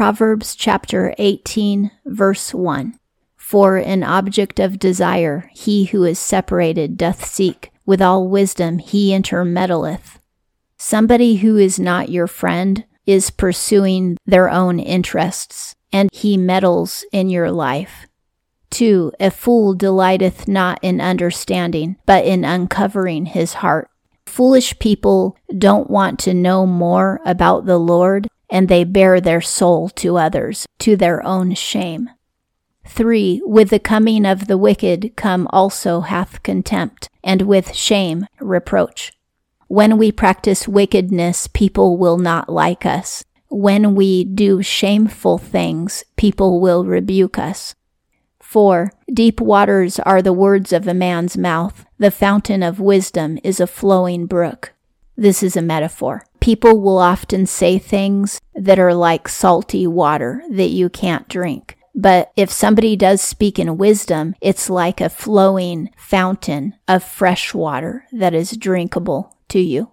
Proverbs chapter 18, verse 1. For an object of desire he who is separated doth seek, with all wisdom he intermeddleth. Somebody who is not your friend is pursuing their own interests, and he meddles in your life. 2. A fool delighteth not in understanding, but in uncovering his heart. Foolish people don't want to know more about the Lord, and they bare their soul to others, to their own shame. 3. With the coming of the wicked come also hath contempt, and with shame reproach. When we practice wickedness, people will not like us. When we do shameful things, people will rebuke us. 4. Deep waters are the words of a man's mouth. The fountain of wisdom is a flowing brook. This is a metaphor. People will often say things that are like salty water that you can't drink. But if somebody does speak in wisdom, it's like a flowing fountain of fresh water that is drinkable to you.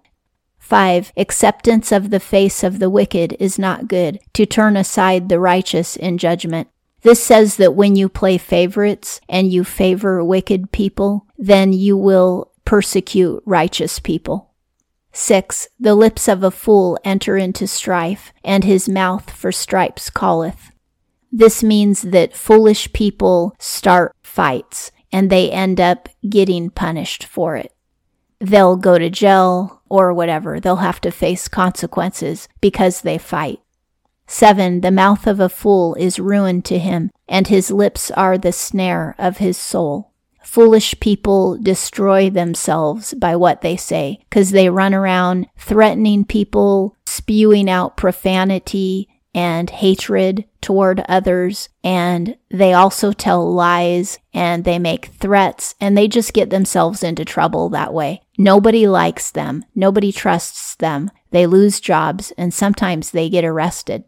5. Acceptance of the face of the wicked is not good, to turn aside the righteous in judgment. This says that when you play favorites and you favor wicked people, then you will persecute righteous people. 6. The lips of a fool enter into strife, and his mouth for stripes calleth. This means that foolish people start fights, and they end up getting punished for it. They'll go to jail or whatever. They'll have to face consequences because they fight. 7. The mouth of a fool is ruin to him, and his lips are the snare of his soul. Foolish people destroy themselves by what they say, because they run around threatening people, spewing out profanity and hatred toward others, and they also tell lies and they make threats, and they just get themselves into trouble that way. Nobody likes them, nobody trusts them, they lose jobs, and sometimes they get arrested.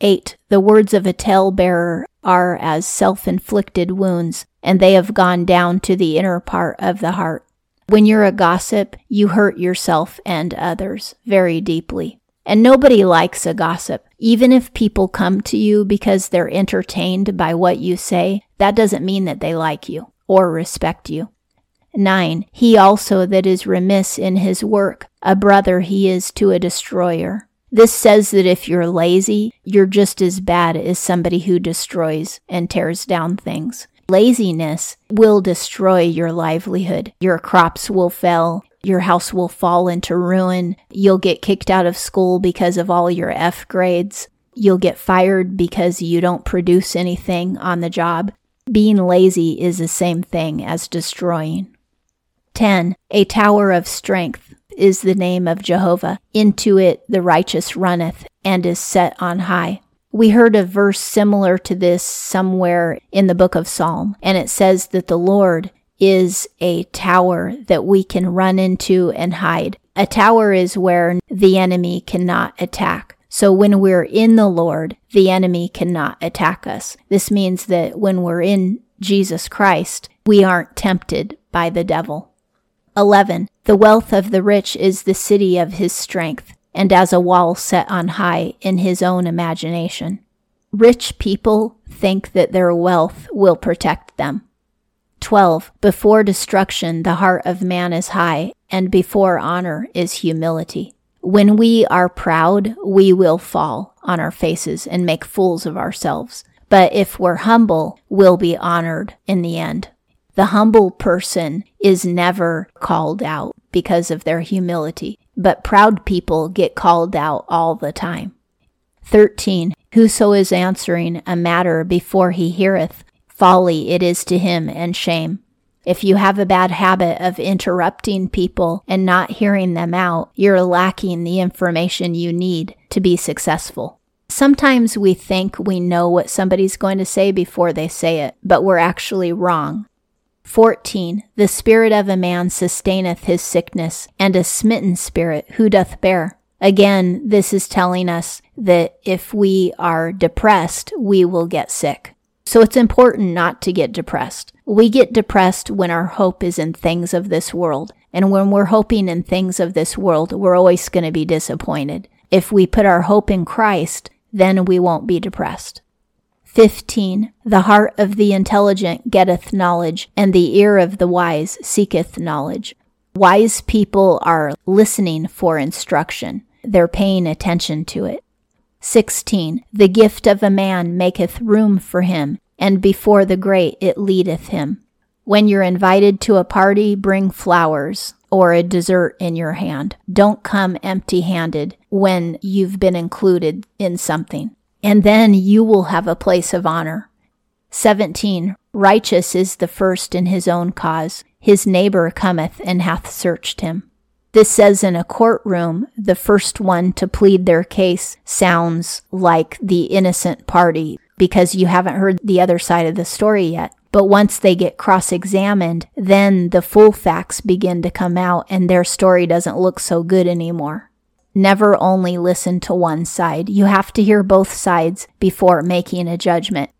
8. The words of a talebearer are as self inflicted wounds, and they have gone down to the inner part of the heart. When you're a gossip, you hurt yourself and others very deeply. And nobody likes a gossip. Even if people come to you because they're entertained by what you say, that doesn't mean that they like you or respect you. 9. He also that is remiss in his work, a brother he is to a destroyer. This says that if you're lazy, you're just as bad as somebody who destroys and tears down things. Laziness will destroy your livelihood. Your crops will fail. Your house will fall into ruin. You'll get kicked out of school because of all your F grades. You'll get fired because you don't produce anything on the job. Being lazy is the same thing as destroying. 10. A tower of strength is the name of Jehovah. Into it the righteous runneth and is set on high. We heard a verse similar to this somewhere in the book of Psalm, and it says that the Lord is a tower that we can run into and hide. A tower is where the enemy cannot attack. So when we're in the Lord, the enemy cannot attack us. This means that when we're in Jesus Christ, we aren't tempted by the devil. 11. The wealth of the rich is the city of his strength, and as a wall set on high in his own imagination. Rich people think that their wealth will protect them. 12. Before destruction, the heart of man is high, and before honor is humility. When we are proud, we will fall on our faces and make fools of ourselves. But if we're humble, we'll be honored in the end. The humble person is never called out because of their humility, but proud people get called out all the time. 13. Whoso is answering a matter before he heareth, folly it is to him and shame. If you have a bad habit of interrupting people and not hearing them out, you're lacking the information you need to be successful. Sometimes we think we know what somebody's going to say before they say it, but we're actually wrong. 14. The spirit of a man sustaineth his sickness, and a smitten spirit who doth bear? Again, this is telling us that if we are depressed, we will get sick. So it's important not to get depressed. We get depressed when our hope is in things of this world. And when we're hoping in things of this world, we're always going to be disappointed. If we put our hope in Christ, then we won't be depressed. 15. The heart of the intelligent getteth knowledge, and the ear of the wise seeketh knowledge. Wise people are listening for instruction. They're paying attention to it. 16. The gift of a man maketh room for him, and before the great it leadeth him. When you're invited to a party, bring flowers or a dessert in your hand. Don't come empty handed when you've been included in something. And then you will have a place of honor. 17. Righteous is the first in his own cause. His neighbor cometh and hath searched him. This says in a courtroom, the first one to plead their case sounds like the innocent party because you haven't heard the other side of the story yet. But once they get cross examined, then the full facts begin to come out and their story doesn't look so good anymore. Never only listen to one side. You have to hear both sides before making a judgment.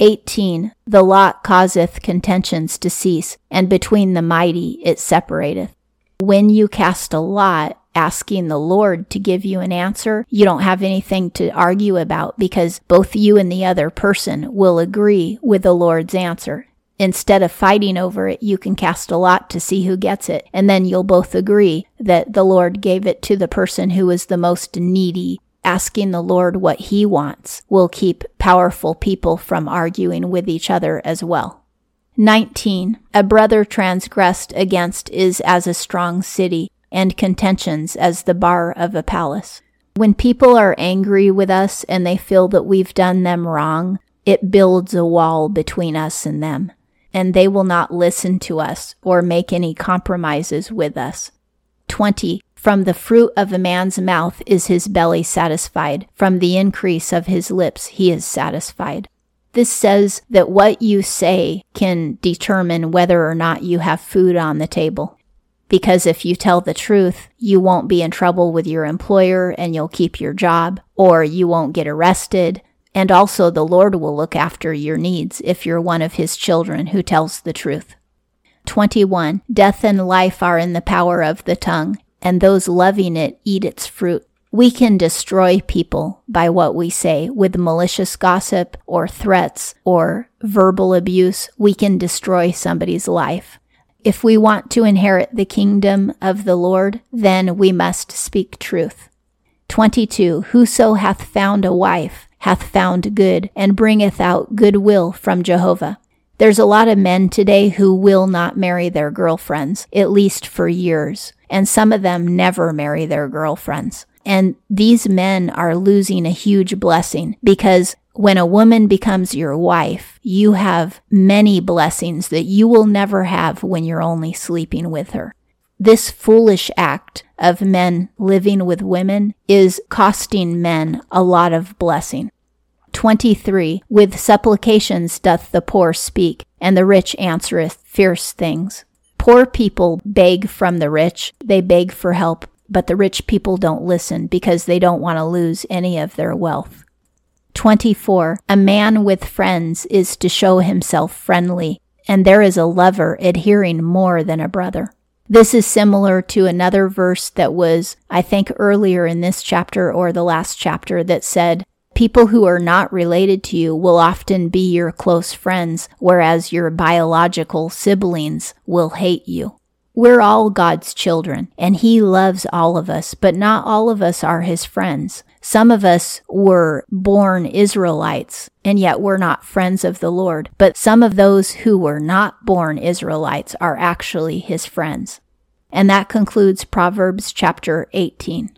18. The lot causeth contentions to cease, and between the mighty it separateth. When you cast a lot, asking the Lord to give you an answer, you don't have anything to argue about because both you and the other person will agree with the Lord's answer. Instead of fighting over it, you can cast a lot to see who gets it, and then you'll both agree that the Lord gave it to the person who is the most needy. Asking the Lord what he wants will keep powerful people from arguing with each other as well. 19. A brother transgressed against is as a strong city, and contentions as the bar of a palace. When people are angry with us and they feel that we've done them wrong, it builds a wall between us and them, and they will not listen to us or make any compromises with us. 20. From the fruit of a man's mouth is his belly satisfied, from the increase of his lips he is satisfied. This says that what you say can determine whether or not you have food on the table because if you tell the truth, you won't be in trouble with your employer and you'll keep your job, or you won't get arrested. And also, the Lord will look after your needs if you're one of His children who tells the truth. 21. Death and life are in the power of the tongue, and those loving it eat its fruit. We can destroy people by what we say with malicious gossip or threats or verbal abuse. We can destroy somebody's life. If we want to inherit the kingdom of the Lord, then we must speak truth. 22. Whoso hath found a wife hath found good, and bringeth out goodwill from Jehovah. There's a lot of men today who will not marry their girlfriends, at least for years, and some of them never marry their girlfriends. And these men are losing a huge blessing because when a woman becomes your wife, you have many blessings that you will never have when you're only sleeping with her. This foolish act of men living with women is costing men a lot of blessing. 23. With supplications doth the poor speak, and the rich answereth fierce things. Poor people beg from the rich, they beg for help, but the rich people don't listen because they don't want to lose any of their wealth. 24. A man with friends is to show himself friendly, and there is a lover adhering more than a brother. This is similar to another verse that was, I think, earlier in this chapter or the last chapter that said, People who are not related to you will often be your close friends, whereas your biological siblings will hate you. We're all God's children, and He loves all of us, but not all of us are His friends. Some of us were born Israelites, and yet we're not friends of the Lord. But some of those who were not born Israelites are actually his friends. And that concludes Proverbs chapter 18.